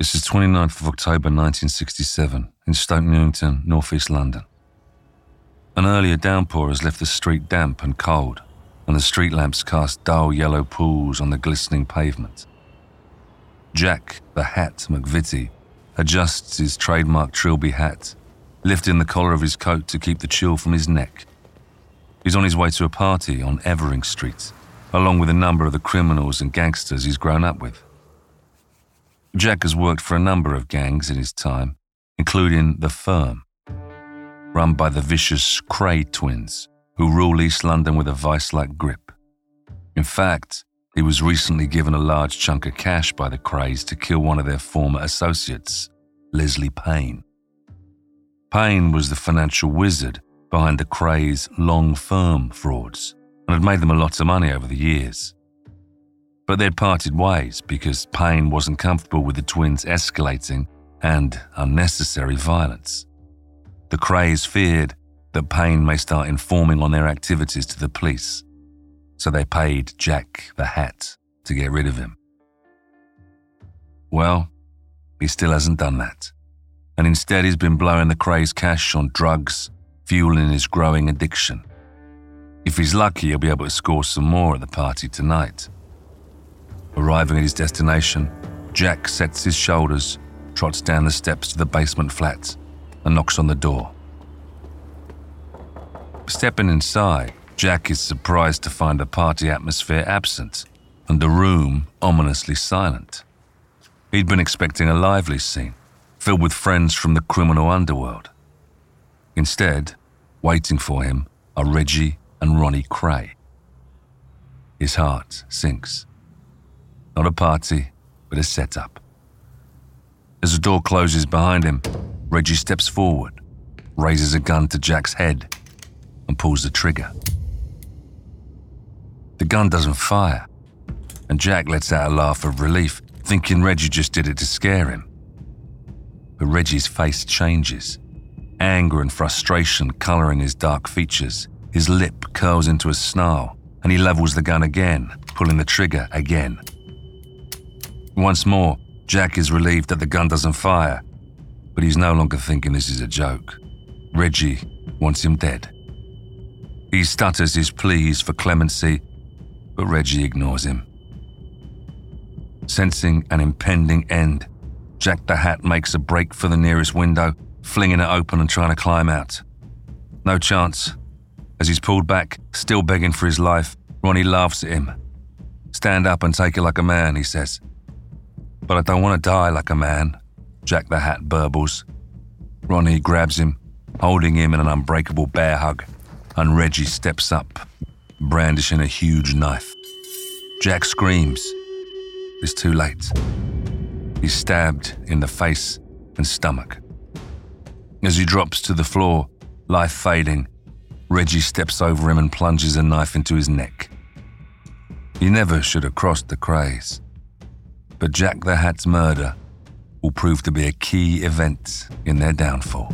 This is 29th of October 1967 in Stoke Newington, northeast London. An earlier downpour has left the street damp and cold, and the street lamps cast dull yellow pools on the glistening pavement. Jack, the Hat McVitie, adjusts his trademark Trilby hat, lifting the collar of his coat to keep the chill from his neck. He's on his way to a party on Evering Street, along with a number of the criminals and gangsters he's grown up with. Jack has worked for a number of gangs in his time, including The Firm, run by the vicious Kray twins, who rule East London with a vice like grip. In fact, he was recently given a large chunk of cash by the Krays to kill one of their former associates, Leslie Payne. Payne was the financial wizard behind the Krays' long firm frauds and had made them a lot of money over the years. But they'd parted ways because Payne wasn't comfortable with the twins' escalating and unnecessary violence. The Krays feared that Payne may start informing on their activities to the police, so they paid Jack the Hat to get rid of him. Well, he still hasn't done that, and instead he's been blowing the Krays' cash on drugs, fueling his growing addiction. If he's lucky, he'll be able to score some more at the party tonight. Arriving at his destination, Jack sets his shoulders, trots down the steps to the basement flat, and knocks on the door. Stepping inside, Jack is surprised to find the party atmosphere absent and the room ominously silent. He'd been expecting a lively scene, filled with friends from the criminal underworld. Instead, waiting for him are Reggie and Ronnie Kray. His heart sinks. Not a party, but a setup. As the door closes behind him, Reggie steps forward, raises a gun to Jack's head, and pulls the trigger. The gun doesn't fire, and Jack lets out a laugh of relief, thinking Reggie just did it to scare him. But Reggie's face changes, anger and frustration colouring his dark features. His lip curls into a snarl, and he levels the gun again, pulling the trigger again. Once more, Jack is relieved that the gun doesn't fire, but he's no longer thinking this is a joke. Reggie wants him dead. He stutters his pleas for clemency, but Reggie ignores him. Sensing an impending end, Jack the Hat makes a break for the nearest window, flinging it open and trying to climb out. No chance. As he's pulled back, still begging for his life, Ronnie laughs at him. Stand up and take it like a man, he says. But I don't want to die like a man, Jack the Hat burbles. Ronnie grabs him, holding him in an unbreakable bear hug, and Reggie steps up, brandishing a huge knife. Jack screams. It's too late. He's stabbed in the face and stomach. As he drops to the floor, life fading, Reggie steps over him and plunges a knife into his neck. He never should have crossed the Krays. But Jack the Hat's murder will prove to be a key event in their downfall.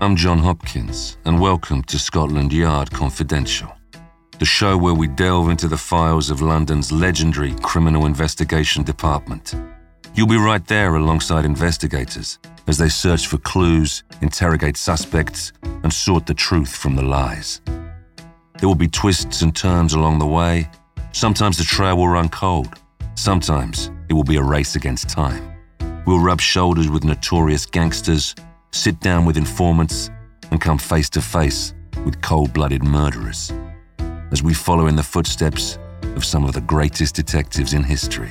I'm John Hopkins, and welcome to Scotland Yard Confidential, the show where we delve into the files of London's legendary Criminal Investigation Department. You'll be right there alongside investigators as they search for clues, interrogate suspects, and sort the truth from the lies. There will be twists and turns along the way. Sometimes the trail will run cold. Sometimes it will be a race against time. We'll rub shoulders with notorious gangsters sit down with informants, and come face to face with cold blooded murderers as we follow in the footsteps of some of the greatest detectives in history.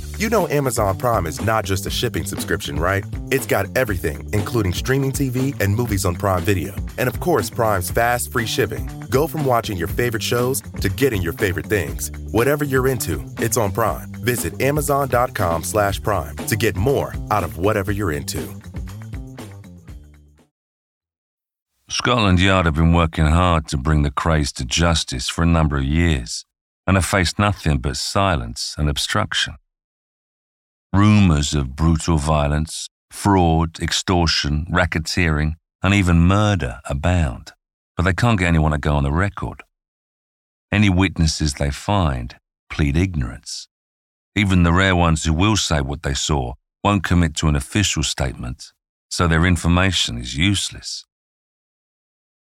You know Amazon Prime is not just a shipping subscription, right? It's got everything, including streaming TV and movies on Prime Video. And of course, Prime's fast, free shipping. Go from watching your favorite shows to getting your favorite things. Whatever you're into, it's on Prime. Visit amazon.com slash prime to get more out of whatever you're into. Scotland Yard have been working hard to bring the Krays to justice for a number of years and have faced nothing but silence and obstruction. Rumours of brutal violence, fraud, extortion, racketeering, and even murder abound, but they can't get anyone to go on the record. Any witnesses they find plead ignorance. Even the rare ones who will say what they saw won't commit to an official statement, so their information is useless.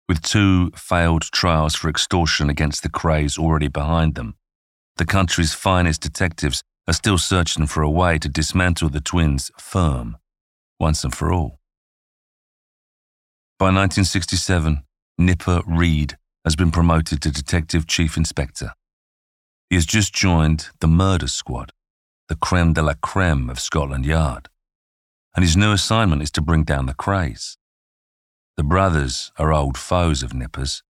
With two failed trials for extortion against the Krays already behind them, the country's finest detectives are still searching for a way to dismantle the twins' firm once and for all. By 1967, Nipper Read has been promoted to Detective Chief Inspector. He has just joined the Murder Squad, the creme de la creme of Scotland Yard, and his new assignment is to bring down the Krays. The brothers are old foes of Nipper's.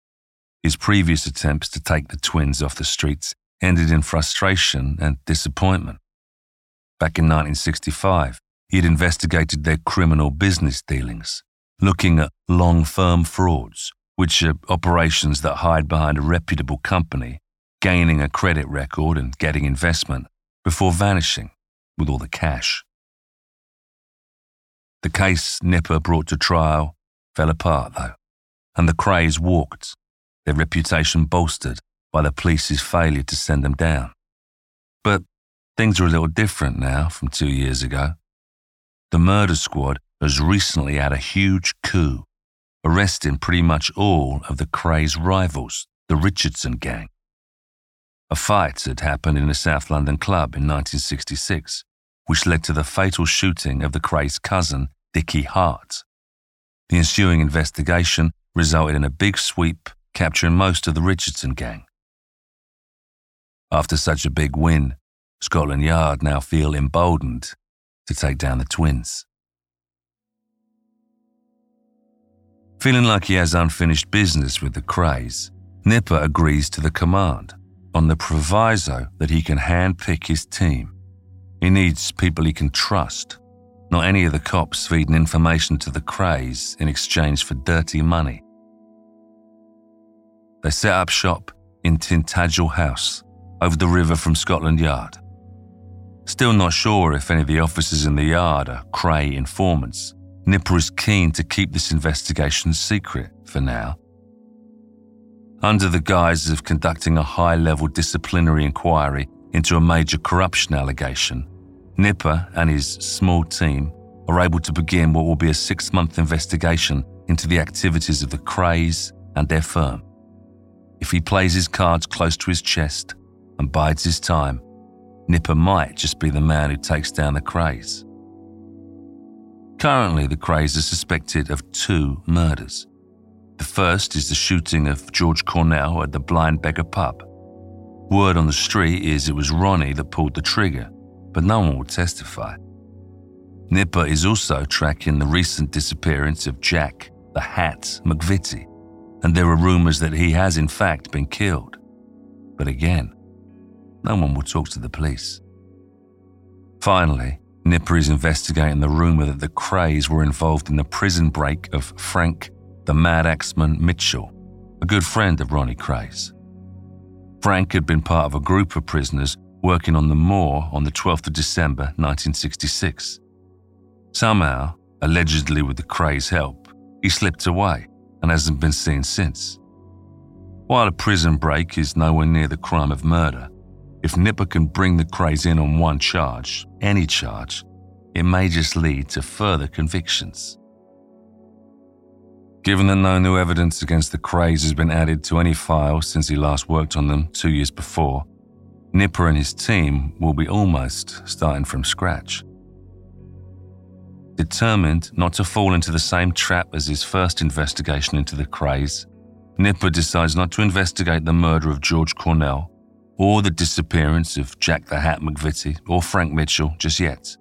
His previous attempts to take the twins off the streets ended in frustration and disappointment. Back in 1965, he had investigated their criminal business dealings, looking at long firm frauds, which are operations that hide behind a reputable company, gaining a credit record and getting investment before vanishing with all the cash. The case Nipper brought to trial fell apart, though, and the Krays walked, their reputation bolstered by the police's failure to send them down. But things are a little different now from two years ago. The murder squad has recently had a huge coup, arresting pretty much all of the Krays' rivals, the Richardson gang. A fight had happened in a South London club in 1966, which led to the fatal shooting of the Krays' cousin, Dickie Hart. The ensuing investigation resulted in a big sweep, capturing most of the Richardson gang. After such a big win, Scotland Yard now feel emboldened to take down the twins. Feeling like he has unfinished business with the Krays, Nipper agrees to the command on the proviso that he can handpick his team. He needs people he can trust, not any of the cops feeding information to the Krays in exchange for dirty money. They set up shop in Tintagel House, over the river from Scotland Yard. Still not sure if any of the officers in the yard are Kray informants, Nipper is keen to keep this investigation secret for now. Under the guise of conducting a high level disciplinary inquiry into a major corruption allegation, Nipper and his small team are able to begin what will be a six month investigation into the activities of the Krays and their firm. If he plays his cards close to his chest, and bides his time, Nipper might just be the man who takes down the Krays. Currently, the Krays are suspected of two murders. The first is the shooting of George Cornell at the Blind Beggar pub. Word on the street is it was Ronnie that pulled the trigger, but no one will testify. Nipper is also tracking the recent disappearance of Jack, the Hat McVitie, and there are rumours that he has in fact been killed. But again, no one will talk to the police. Finally, Nipper is investigating the rumour that the Krays were involved in the prison break of Frank, the Mad Axeman Mitchell, a good friend of Ronnie Kray's. Frank had been part of a group of prisoners working on the moor on the 12th of December 1966. Somehow, allegedly with the Krays' help, he slipped away and hasn't been seen since. While a prison break is nowhere near the crime of murder, if Nipper can bring the Krays in on one charge, any charge, it may just lead to further convictions. Given that no new evidence against the Krays has been added to any file since he last worked on them two years before, Nipper and his team will be almost starting from scratch. Determined not to fall into the same trap as his first investigation into the Krays, Nipper decides not to investigate the murder of George Cornell or the disappearance of Jack the Hat McVitie or Frank Mitchell just yet.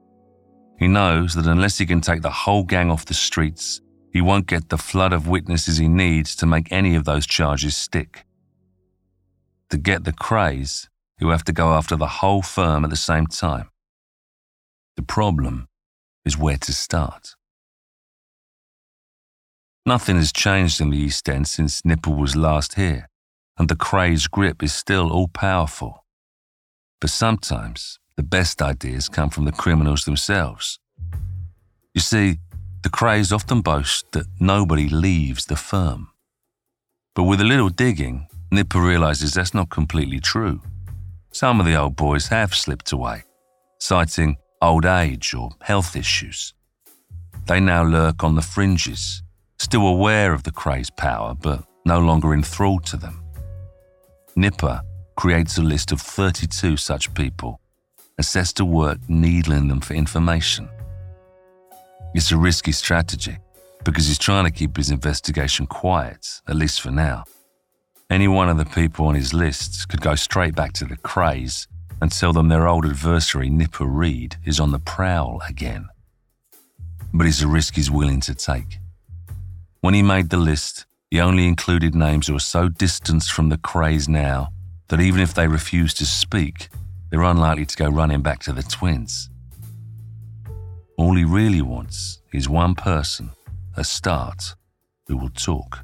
He knows that unless he can take the whole gang off the streets, he won't get the flood of witnesses he needs to make any of those charges stick. To get the Krays, he'll have to go after the whole firm at the same time. The problem is where to start. Nothing has changed in the East End since Nipper was last here, and the Krays' grip is still all powerful. But sometimes the best ideas come from the criminals themselves. You see, the Krays often boast that nobody leaves the firm. But with a little digging, Nipper realizes that's not completely true. Some of the old boys have slipped away, citing old age or health issues. They now lurk on the fringes, still aware of the Krays' power, but no longer enthralled to them. Nipper creates a list of 32 such people sets to work needling them for information. It's a risky strategy because he's trying to keep his investigation quiet, at least for now. Any one of the people on his list could go straight back to the Krays and tell them their old adversary, Nipper Read, is on the prowl again. But it's a risk he's willing to take. When he made the list, he only included names who are so distanced from the Krays now that even if they refuse to speak, they're unlikely to go running back to the twins. All he really wants is one person, a start, who will talk.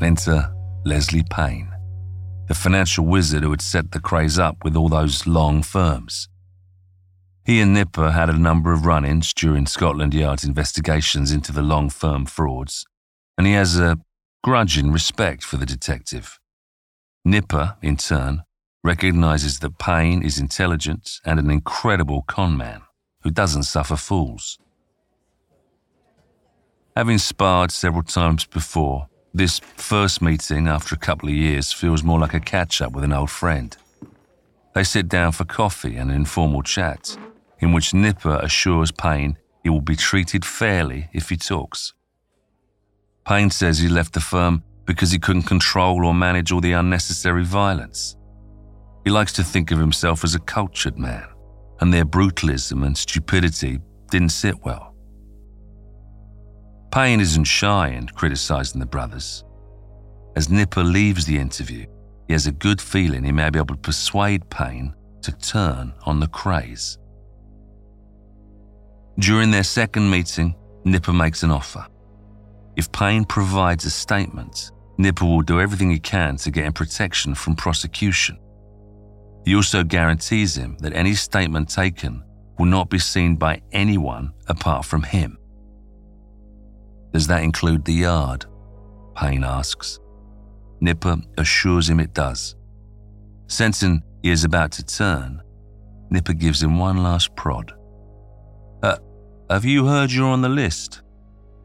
Enter Leslie Payne, the financial wizard who had set the Krays up with all those long firms. He and Nipper had a number of run ins during Scotland Yard's investigations into the long firm frauds, and he has a grudging respect for the detective. Nipper, in turn, recognizes that Payne is intelligent and an incredible conman who doesn't suffer fools. Having sparred several times before, this first meeting after a couple of years feels more like a catch up with an old friend. They sit down for coffee and an informal chat, in which Nipper assures Payne he will be treated fairly if he talks. Payne says he left the firm because he couldn't control or manage all the unnecessary violence. He likes to think of himself as a cultured man, and their brutalism and stupidity didn't sit well. Payne isn't shy in criticizing the brothers. As Nipper leaves the interview, he has a good feeling he may be able to persuade Payne to turn on the Krays. During their second meeting, Nipper makes an offer. If Payne provides a statement, Nipper will do everything he can to get him protection from prosecution. He also guarantees him that any statement taken will not be seen by anyone apart from him. Does that include the yard? Payne asks. Nipper assures him it does. Sensing he is about to turn, Nipper gives him one last prod. Have you heard you're on the list?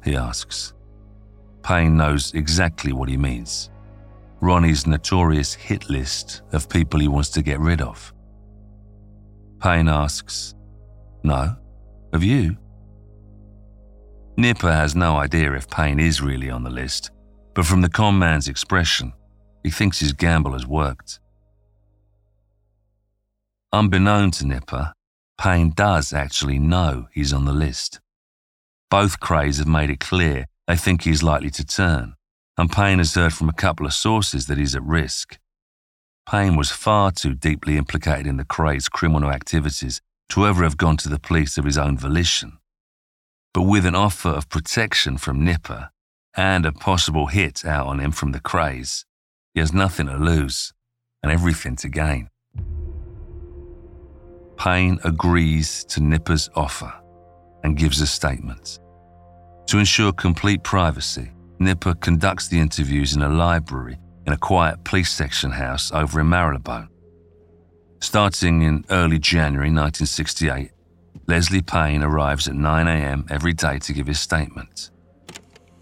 He asks. Payne knows exactly what he means. Ronnie's notorious hit list of people he wants to get rid of. Payne asks, No, have you? Nipper has no idea if Payne is really on the list, but from the con man's expression, he thinks his gamble has worked. Unbeknown to Nipper, Payne does actually know he's on the list. Both Krays have made it clear they think he's likely to turn and Payne has heard from a couple of sources that he's at risk. Payne was far too deeply implicated in the Krays' criminal activities to ever have gone to the police of his own volition. But with an offer of protection from Nipper and a possible hit out on him from the Krays, He has nothing to lose and everything to gain. Payne agrees to Nipper's offer and gives a statement. To ensure complete privacy, Nipper conducts the interviews in a library in a quiet police section house over in Marylebone. Starting in early January 1968, Leslie Payne arrives at 9am every day to give his statement.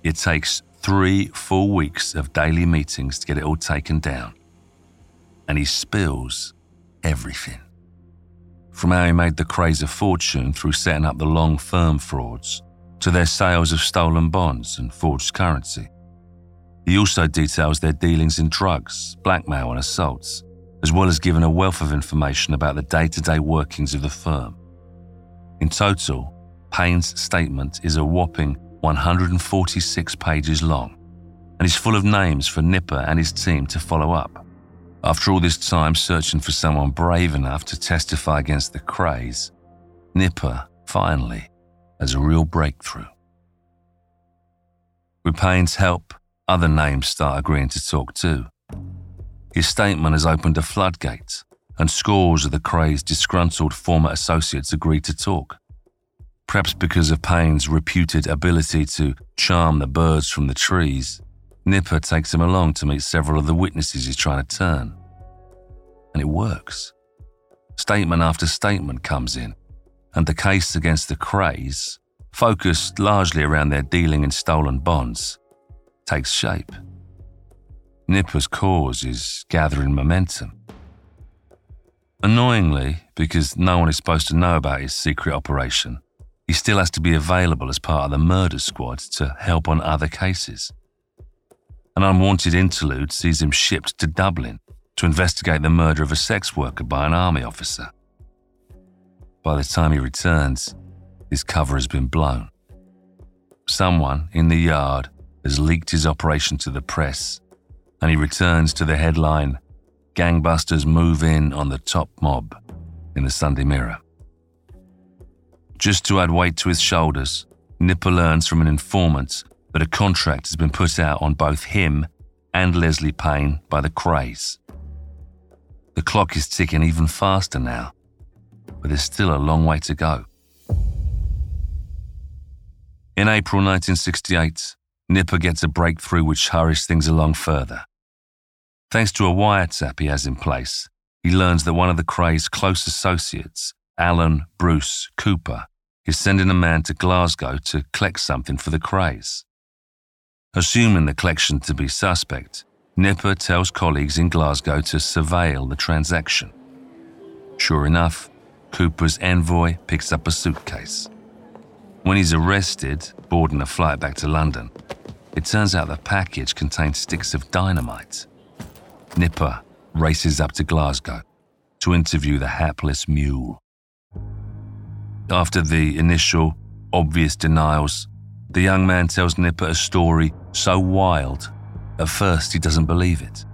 It takes three full weeks of daily meetings to get it all taken down. And he spills everything. From how he made the Krays a fortune through setting up the long firm frauds, to their sales of stolen bonds and forged currency. He also details their dealings in drugs, blackmail, and assaults, as well as giving a wealth of information about the day to day workings of the firm. In total, Payne's statement is a whopping 146 pages long and is full of names for Nipper and his team to follow up. After all this time searching for someone brave enough to testify against the Krays, Nipper finally has a real breakthrough. With Payne's help, other names start agreeing to talk too. His statement has opened a floodgate, and scores of the Krays' disgruntled former associates agree to talk. Perhaps because of Payne's reputed ability to charm the birds from the trees, Nipper takes him along to meet several of the witnesses he's trying to turn. And it works. Statement after statement comes in, and the case against the Krays, focused largely around their dealing in stolen bonds, takes shape. Nipper's cause is gathering momentum. Annoyingly, because no one is supposed to know about his secret operation, he still has to be available as part of the murder squad to help on other cases. An unwanted interlude sees him shipped to Dublin to investigate the murder of a sex worker by an army officer. By the time he returns, his cover has been blown. Someone in the yard has leaked his operation to the press, and he returns to the headline Gangbusters move in on the top mob in the Sunday Mirror. Just to add weight to his shoulders, Nipper learns from an informant that a contract has been put out on both him and Leslie Payne by the Krays. The clock is ticking even faster now, but there's still a long way to go. In April 1968, Nipper gets a breakthrough which hurries things along further. Thanks to a wiretap he has in place, he learns that one of the Kray's close associates, Alan Bruce Cooper, is sending a man to Glasgow to collect something for the Krays. Assuming the collection to be suspect, Nipper tells colleagues in Glasgow to surveil the transaction. Sure enough, Cooper's envoy picks up a suitcase. When he's arrested, boarding a flight back to London, it turns out the package contains sticks of dynamite. Nipper races up to Glasgow to interview the hapless mule. After the initial, obvious denials, the young man tells Nipper a story so wild, at first he doesn't believe it.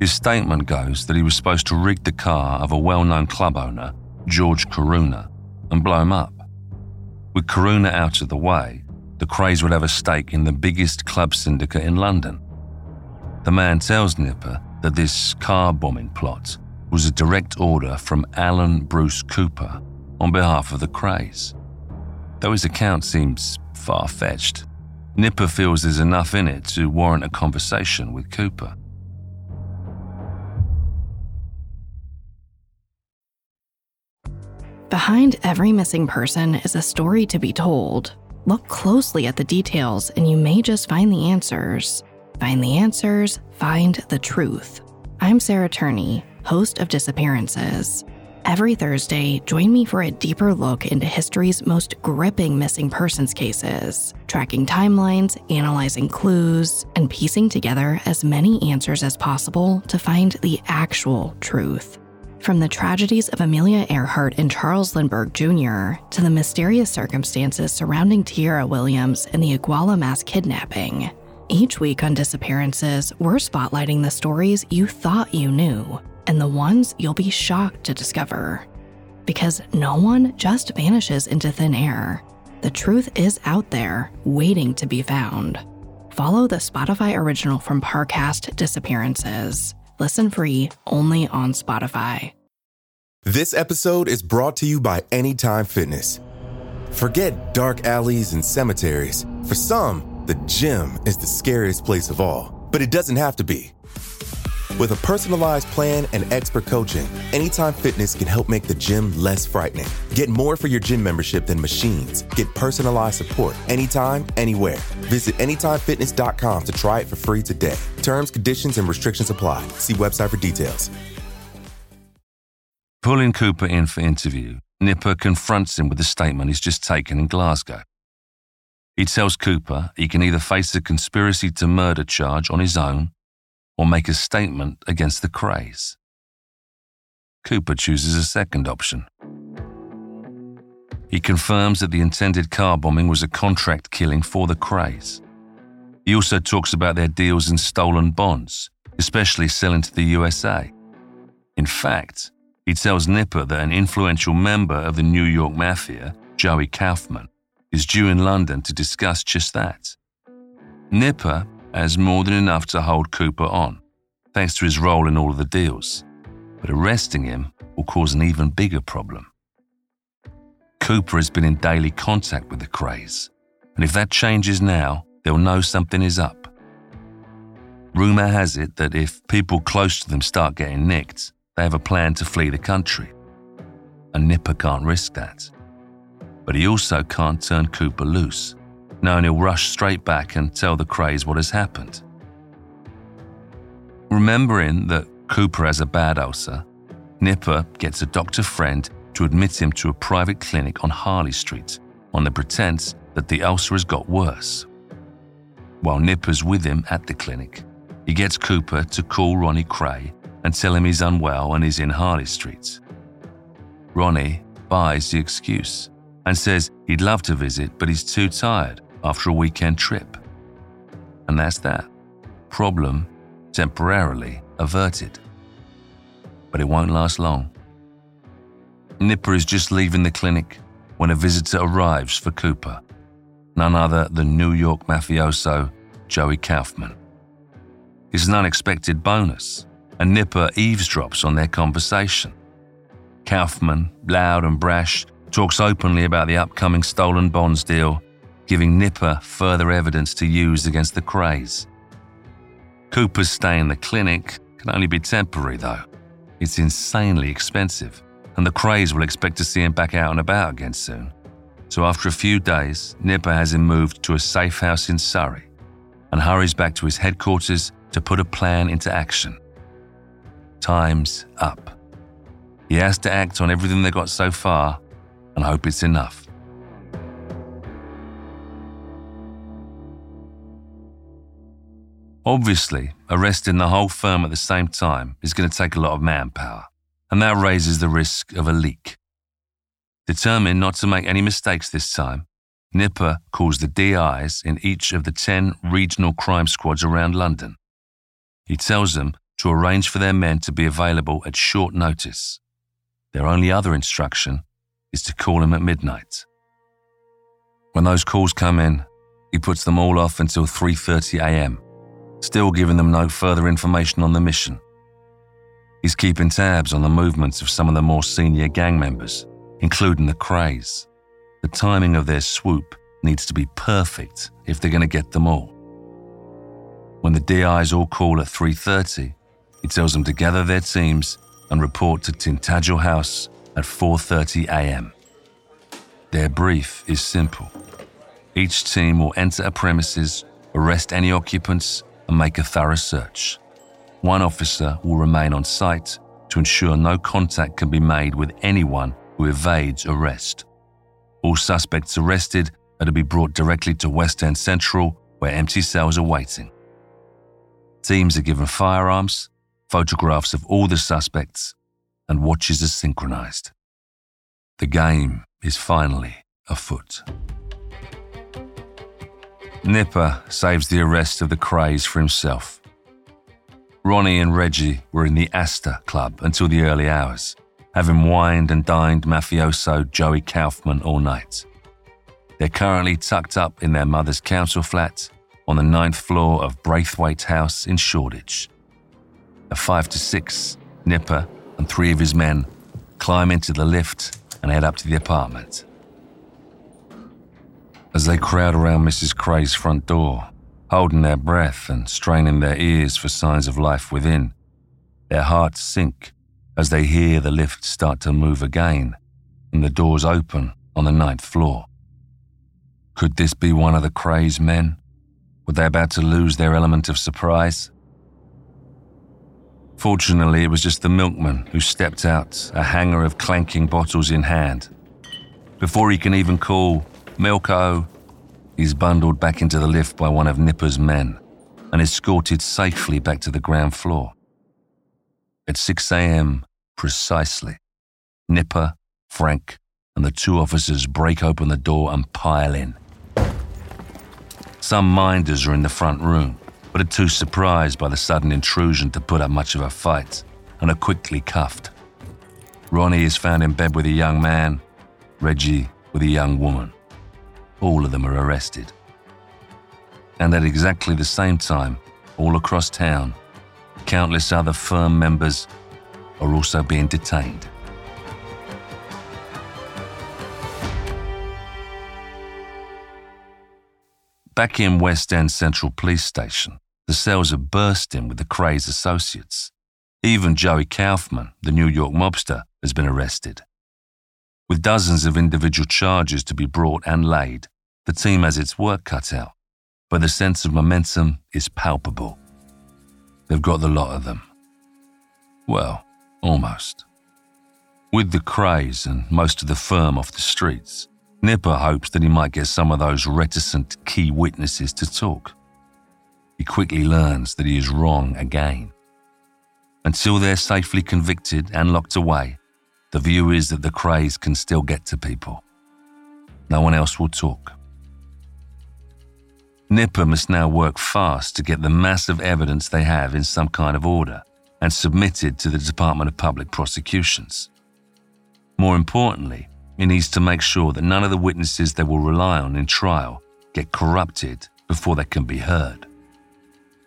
His statement goes that he was supposed to rig the car of a well known club owner, George Caruana, and blow him up. With Caruana out of the way, the Krays would have a stake in the biggest club syndicate in London. The man tells Nipper that this car bombing plot was a direct order from Alan Bruce Cooper on behalf of the Krays. Though his account seems far fetched, Nipper feels there's enough in it to warrant a conversation with Cooper. Behind every missing person is a story to be told. Look closely at the details and you may just find the answers. Find the answers, find the truth. I'm Sarah Turney, host of Disappearances. Every Thursday, join me for a deeper look into history's most gripping missing persons cases, tracking timelines, analyzing clues, and piecing together as many answers as possible to find the actual truth. From the tragedies of Amelia Earhart and Charles Lindbergh Jr. to the mysterious circumstances surrounding Tierra Williams and the Iguala mass kidnapping, each week on Disappearances, we're spotlighting the stories you thought you knew and the ones you'll be shocked to discover. Because no one just vanishes into thin air. The truth is out there, waiting to be found. follow the Spotify original from Parcast Disappearances. Listen free only on Spotify. This episode is brought to you by Anytime Fitness. Forget dark alleys and cemeteries. For some, the gym is the scariest place of all, but it doesn't have to be. With a personalized plan and expert coaching, Anytime Fitness can help make the gym less frightening. Get more for your gym membership than machines. Get personalized support anytime, anywhere. Visit AnytimeFitness.com to try it for free today. Terms, conditions, and restrictions apply. See website for details. Pulling Cooper in for interview, Nipper confronts him with the statement he's just taken in Glasgow. He tells Cooper he can either face a conspiracy to murder charge on his own or make a statement against the Krays. Cooper chooses a second option. He confirms that the intended car bombing was a contract killing for the Krays. He also talks about their deals in stolen bonds, especially selling to the USA. In fact, he tells Nipper that an influential member of the New York Mafia, Joey Kaufman, is due in London to discuss just that. Nipper has more than enough to hold Cooper on, thanks to his role in all of the deals. But arresting him will cause an even bigger problem. Cooper has been in daily contact with the Krays, and if that changes now, they'll know something is up. Rumour has it that if people close to them start getting nicked, they have a plan to flee the country. And Nipper can't risk that. But he also can't turn Cooper loose knowing he'll rush straight back and tell the Krays what has happened. Remembering that Cooper has a bad ulcer, Nipper gets a doctor friend to admit him to a private clinic on Harley Street on the pretense that the ulcer has got worse. While Nipper's with him at the clinic, he gets Cooper to call Ronnie Kray and tell him he's unwell and is in Harley Street. Ronnie buys the excuse and says he'd love to visit, but he's too tired after a weekend trip. And that's that. Problem temporarily averted. But it won't last long. Nipper is just leaving the clinic when a visitor arrives for Cooper, none other than New York mafioso Joey Kaufman. It's an unexpected bonus, and Nipper eavesdrops on their conversation. Kaufman, loud and brash, talks openly about the upcoming stolen bonds deal giving Nipper further evidence to use against the Krays. Cooper's stay in the clinic can only be temporary, though. It's insanely expensive, and the Krays will expect to see him back out and about again soon. So after a few days, Nipper has him moved to a safe house in Surrey and hurries back to his headquarters to put a plan into action. Time's up. He has to act on everything they've got so far and hope it's enough. Obviously, arresting the whole firm at the same time is going to take a lot of manpower, and that raises the risk of a leak. Determined not to make any mistakes this time, Nipper calls the DIs in each of the 10 regional crime squads around London. He tells them to arrange for their men to be available at short notice. Their only other instruction is to call him at midnight. When those calls come in, he puts them all off until 3:30 a.m still giving them no further information on the mission. He's keeping tabs on the movements of some of the more senior gang members, including the Krays. The timing of their swoop needs to be perfect if they're going to get them all. When the DIs all call at 3:30, he tells them to gather their teams and report to Tintagel House at 4:30 a.m. Their brief is simple. Each team will enter a premises, arrest any occupants, and make a thorough search. One officer will remain on site to ensure no contact can be made with anyone who evades arrest. All suspects arrested are to be brought directly to West End Central, where empty cells are waiting. Teams are given firearms, photographs of all the suspects, and watches are synchronized. The game is finally afoot. Nipper saves the arrest of the Krays for himself. Ronnie and Reggie were in the Astor Club until the early hours, having wined and dined mafioso Joey Kaufman all night. They're currently tucked up in their mother's council flat, on the ninth floor of Braithwaite House in Shoreditch. At five to six, Nipper and three of his men climb into the lift and head up to the apartment. As they crowd around Mrs. Kray's front door, holding their breath and straining their ears for signs of life within, their hearts sink as they hear the lift start to move again and the doors open on the ninth floor. Could this be one of the Kray's men? Were they about to lose their element of surprise? Fortunately, it was just the milkman who stepped out, a hanger of clanking bottles in hand. Before he can even call, Milko, is bundled back into the lift by one of Nipper's men and escorted safely back to the ground floor. At 6 a.m., precisely, Nipper, Frank, and the two officers break open the door and pile in. Some minders are in the front room, but are too surprised by the sudden intrusion to put up much of a fight and are quickly cuffed. Ronnie is found in bed with a young man, Reggie with a young woman. All of them are arrested. And at exactly the same time, all across town, countless other firm members are also being detained. Back in West End Central Police Station, the cells are bursting with the Kray's associates. Even Joey Kaufman, the New York mobster, has been arrested. With dozens of individual charges to be brought and laid, the team has its work cut out, but the sense of momentum is palpable. They've got the lot of them. Well, almost. With the Krays and most of the firm off the streets, Nipper hopes that he might get some of those reticent key witnesses to talk. He quickly learns that he is wrong again. Until they're safely convicted and locked away, the view is that the Krays can still get to people. No one else will talk. Nipper must now work fast to get the massive evidence they have in some kind of order and submitted to the Department of Public Prosecutions. More importantly, he needs to make sure that none of the witnesses they will rely on in trial get corrupted before they can be heard.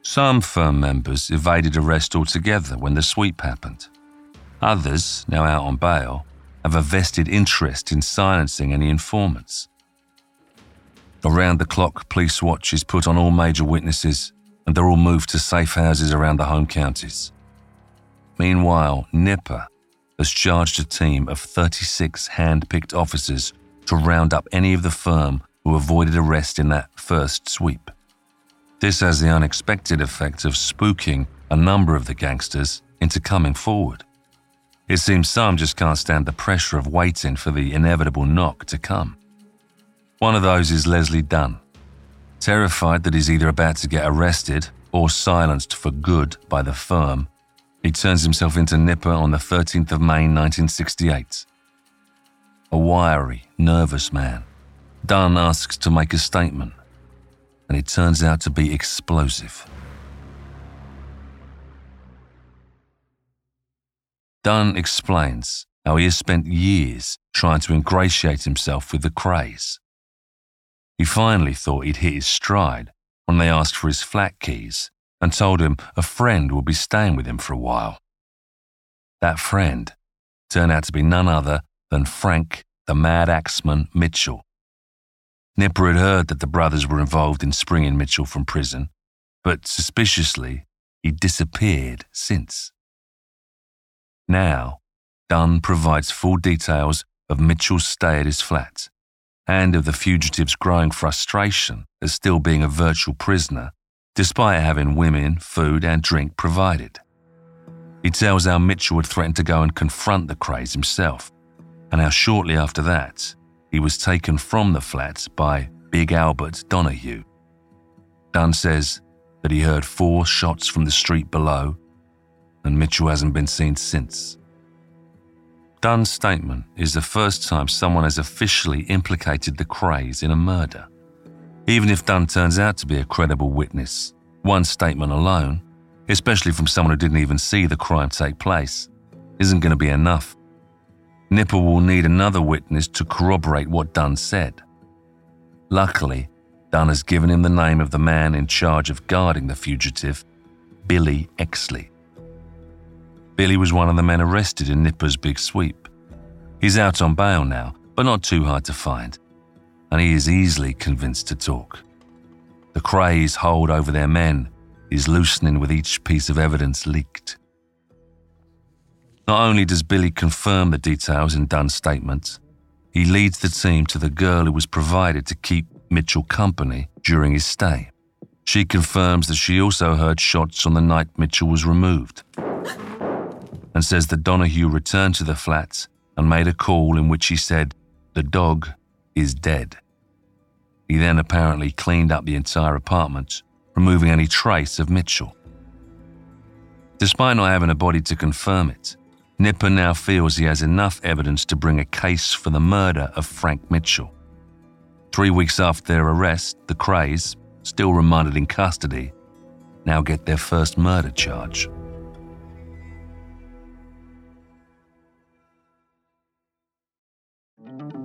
Some firm members evaded arrest altogether when the sweep happened. Others, now out on bail, have a vested interest in silencing any informants. Around the clock police watch is put on all major witnesses and they're all moved to safe houses around the home counties. Meanwhile, Nipper has charged a team of 36 hand picked officers to round up any of the firm who avoided arrest in that first sweep. This has the unexpected effect of spooking a number of the gangsters into coming forward. It seems some just can't stand the pressure of waiting for the inevitable knock to come. One of those is Leslie Dunn. Terrified that he's either about to get arrested or silenced for good by the firm, he turns himself into Nipper on the 13th of May 1968. A wiry, nervous man, Dunn asks to make a statement, and it turns out to be explosive. Dunn explains how he has spent years trying to ingratiate himself with the Krays. He finally thought he'd hit his stride when they asked for his flat keys and told him a friend would be staying with him for a while. That friend turned out to be none other than Frank the Mad Axeman Mitchell. Nipper had heard that the brothers were involved in springing Mitchell from prison, but suspiciously, he disappeared since. Now, Dunn provides full details of Mitchell's stay at his flat and of the fugitive's growing frustration at still being a virtual prisoner despite having women, food, and drink provided. He tells how Mitchell had threatened to go and confront the Krays himself, and how shortly after that, he was taken from the flat by Big Albert Donoghue. Dunn says that he heard four shots from the street below, and Mitchell hasn't been seen since. Dunn's statement is the first time someone has officially implicated the Krays in a murder. Even if Dunn turns out to be a credible witness, one statement alone, especially from someone who didn't even see the crime take place, isn't going to be enough. Nipper will need another witness to corroborate what Dunn said. Luckily, Dunn has given him the name of the man in charge of guarding the fugitive, Billy Exley. Billy was one of the men arrested in Nipper's big sweep. He's out on bail now, but not too hard to find, and he is easily convinced to talk. The Krays' hold over their men is loosening with each piece of evidence leaked. Not only does Billy confirm the details in Dunn's statement, he leads the team to the girl who was provided to keep Mitchell company during his stay. She confirms that she also heard shots on the night Mitchell was removed and says that Donoghue returned to the flats and made a call in which he said, The dog is dead. He then apparently cleaned up the entire apartment, removing any trace of Mitchell. Despite not having a body to confirm it, Nipper now feels he has enough evidence to bring a case for the murder of Frank Mitchell. Three weeks after their arrest, the Krays, still remanded in custody, now get their first murder charge.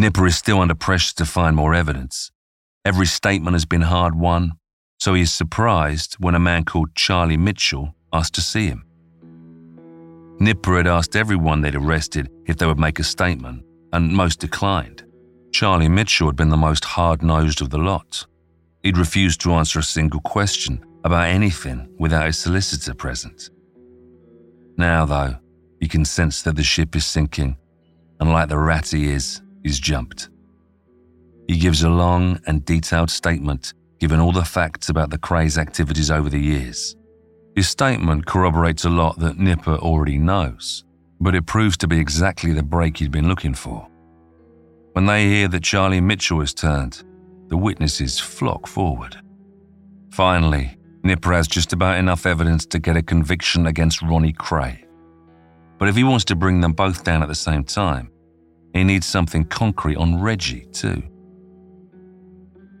Nipper is still under pressure to find more evidence. Every statement has been hard won, so he is surprised when a man called Charlie Mitchell asked to see him. Nipper had asked everyone they'd arrested if they would make a statement, and most declined. Charlie Mitchell had been the most hard nosed of the lot. He'd refused to answer a single question about anything without his solicitor present. Now, though, you can sense that the ship is sinking, and like the rat he is, he's jumped. He gives a long and detailed statement, given all the facts about the Kray's activities over the years. His statement corroborates a lot that Nipper already knows, but it proves to be exactly the break he'd been looking for. When they hear that Charlie Mitchell has turned, the witnesses flock forward. Finally, Nipper has just about enough evidence to get a conviction against Ronnie Kray. But if he wants to bring them both down at the same time, he needs something concrete on Reggie, too.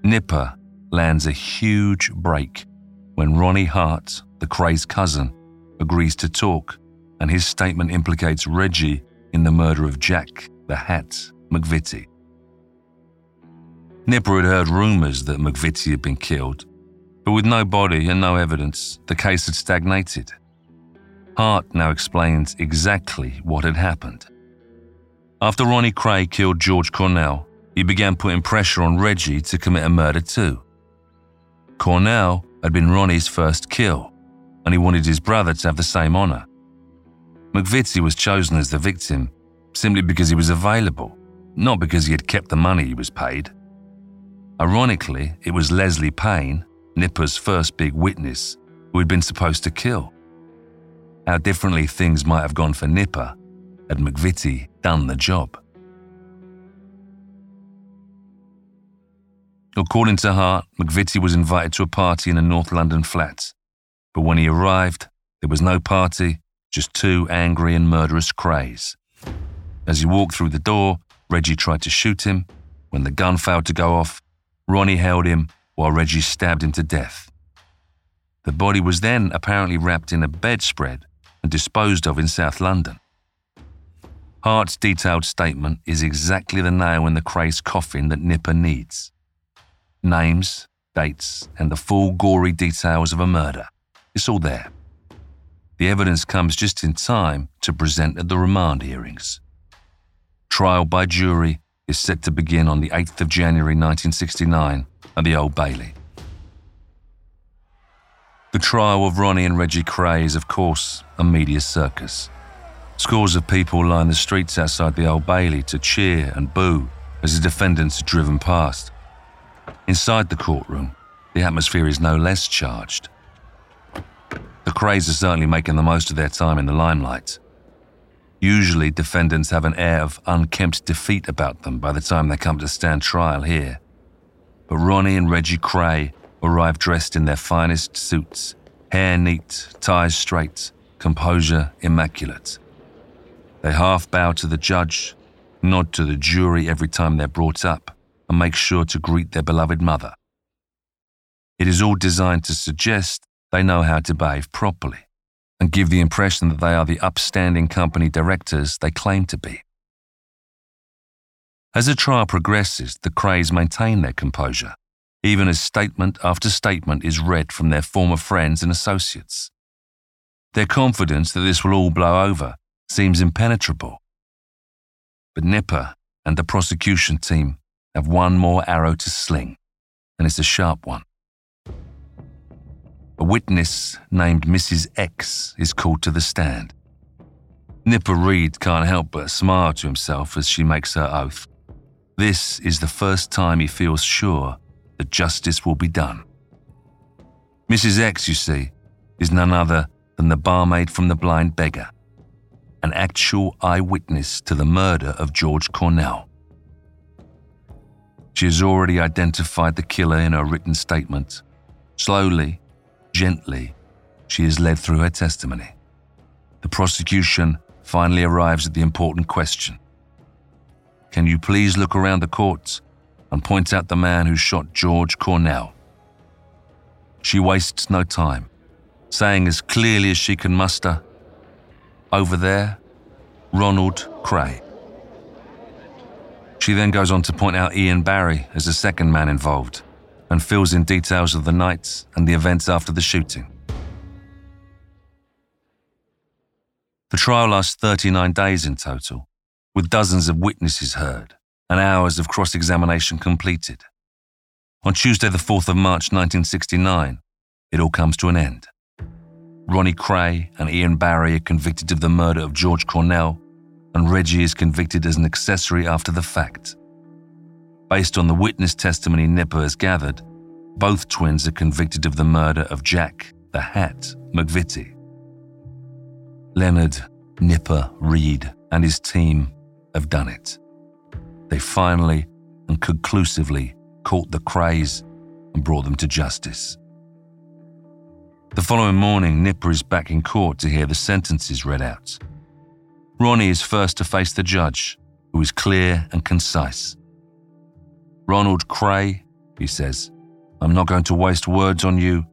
Nipper lands a huge break when Ronnie Hart, the Kray's cousin, agrees to talk, and his statement implicates Reggie in the murder of Jack the Hat McVitie. Nipper had heard rumours that McVitie had been killed, but with no body and no evidence, the case had stagnated. Hart now explains exactly what had happened. After Ronnie Kray killed George Cornell, he began putting pressure on Reggie to commit a murder too. Cornell had been Ronnie's first kill, and he wanted his brother to have the same honour. McVitie was chosen as the victim simply because he was available, not because he had kept the money he was paid. Ironically, it was Leslie Payne, Nipper's first big witness, who had been supposed to kill. How differently things might have gone for Nipper had McVitie done the job. According to Hart, McVitie was invited to a party in a North London flat. But when he arrived, there was no party, just two angry and murderous Krays. As he walked through the door, Reggie tried to shoot him. When the gun failed to go off, Ronnie held him while Reggie stabbed him to death. The body was then apparently wrapped in a bedspread and disposed of in South London. Hart's detailed statement is exactly the nail in the Kray's coffin that Nipper needs names, dates, and the full gory details of a murder. It's all there. The evidence comes just in time to present at the remand hearings. Trial by jury is set to begin on the 8th of January 1969 at the Old Bailey. The trial of Ronnie and Reggie Kray is, of course, a media circus. Scores of people line the streets outside the Old Bailey to cheer and boo as the defendants are driven past. Inside the courtroom, the atmosphere is no less charged. The Krays are certainly making the most of their time in the limelight. Usually, defendants have an air of unkempt defeat about them by the time they come to stand trial here. But Ronnie and Reggie Kray arrive dressed in their finest suits, hair neat, ties straight, composure immaculate. They half bow to the judge, nod to the jury every time they're brought up, and make sure to greet their beloved mother. It is all designed to suggest they know how to behave properly and give the impression that they are the upstanding company directors they claim to be. As the trial progresses, the Krays maintain their composure, even as statement after statement is read from their former friends and associates. Their confidence that this will all blow over seems impenetrable. But Nipper and the prosecution team have one more arrow to sling, and it's a sharp one. A witness named Mrs. X is called to the stand. Nipper Read can't help but smile to himself as she makes her oath. This is the first time he feels sure that justice will be done. Mrs. X, you see, is none other than the barmaid from The Blind Beggar, an actual eyewitness to the murder of George Cornell. She has already identified the killer in her written statement. Slowly, gently, she is led through her testimony. The prosecution finally arrives at the important question Can you please look around the court and point out the man who shot George Cornell? She wastes no time saying as clearly as she can muster, Over there, Ronald Kray. She then goes on to point out Ian Barrie as the second man involved and fills in details of the nights and the events after the shooting. The trial lasts 39 days in total, with dozens of witnesses heard and hours of cross examination completed. On Tuesday, the 4th of March 1969, it all comes to an end. Ronnie Kray and Ian Barrie are convicted of the murder of George Cornell, and Reggie is convicted as an accessory after the fact. Based on the witness testimony Nipper has gathered, both twins are convicted of the murder of Jack the Hat McVitie. Leonard Nipper Read and his team have done it. They finally and conclusively caught the Krays and brought them to justice. The following morning, Nipper is back in court to hear the sentences read out. Ronnie is first to face the judge, who is clear and concise. Ronald Kray, he says, I'm not going to waste words on you.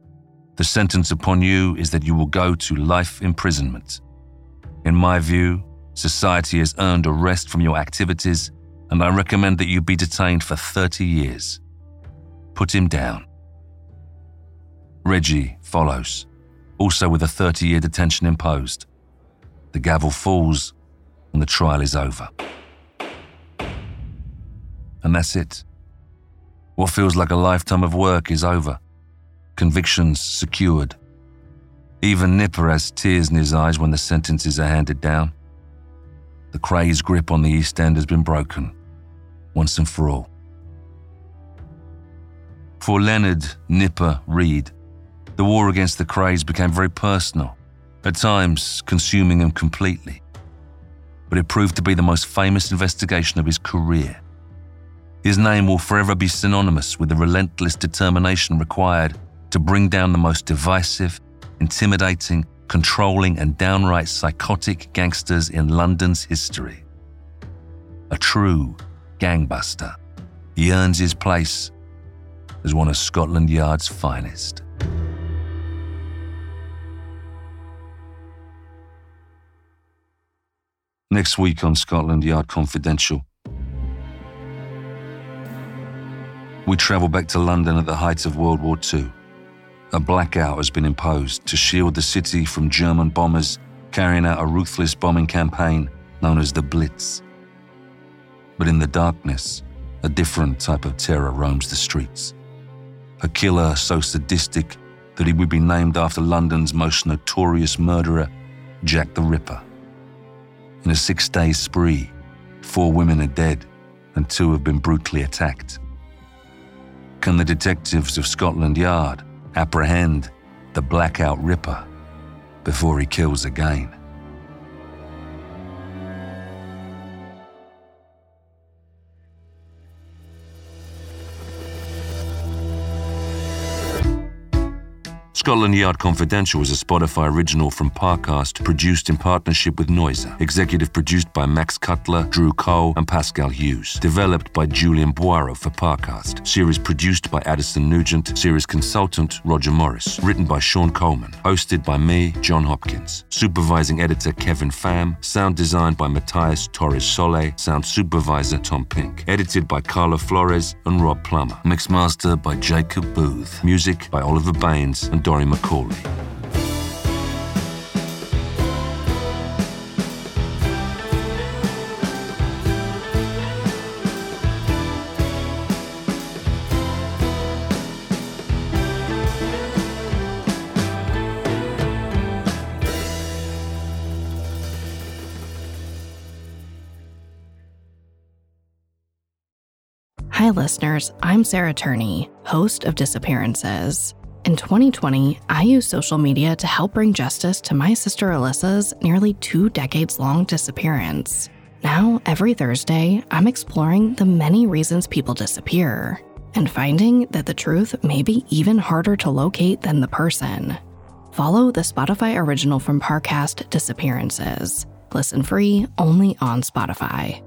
The sentence upon you is that you will go to life imprisonment. In my view, society has earned a rest from your activities, and I recommend that you be detained for 30 years. Put him down. Reggie follows, also with a 30 year detention imposed. The gavel falls and the trial is over. And that's it. What feels like a lifetime of work is over. Convictions secured. Even Nipper has tears in his eyes when the sentences are handed down. The Krays' grip on the East End has been broken, once and for all. For Leonard Nipper Read, the war against the Krays became very personal, at times consuming him completely. But it proved to be the most famous investigation of his career. His name will forever be synonymous with the relentless determination required to bring down the most divisive, intimidating, controlling, and downright psychotic gangsters in London's history. A true gangbuster, he earns his place as one of Scotland Yard's finest. Next week on Scotland Yard Confidential. We travel back to London at the height of World War II. A blackout has been imposed to shield the city from German bombers carrying out a ruthless bombing campaign known as the Blitz. But in the darkness, a different type of terror roams the streets. A killer so sadistic that he would be named after London's most notorious murderer, Jack the Ripper. In a six day spree, four women are dead and two have been brutally attacked. Can the detectives of Scotland Yard apprehend the Blackout Ripper before he kills again? Scotland Yard Confidential is a Spotify original from Parcast, produced in partnership with Noiser. Executive produced by Max Cutler, Drew Cole, and Pascal Hughes. Developed by Julian Boiro for Parcast. Series produced by Addison Nugent. Series consultant Roger Morris. Written by Sean Coleman. Hosted by me, John Hopkins. Supervising editor Kevin Pham. Sound designed by Matthias Torres Sole. Sound supervisor Tom Pink. Edited by Carla Flores and Rob Plummer. Mixed master by Jacob Booth. Music by Oliver Baines and Dory McCauley. Hi, listeners. I'm Sarah Turney, host of Disappearances. In 2020, I used social media to help bring justice to my sister Alyssa's nearly two decades long disappearance. Now, every Thursday, I'm exploring the many reasons people disappear and finding that the truth may be even harder to locate than the person. Follow the Spotify original from Parcast Disappearances. Listen free only on Spotify.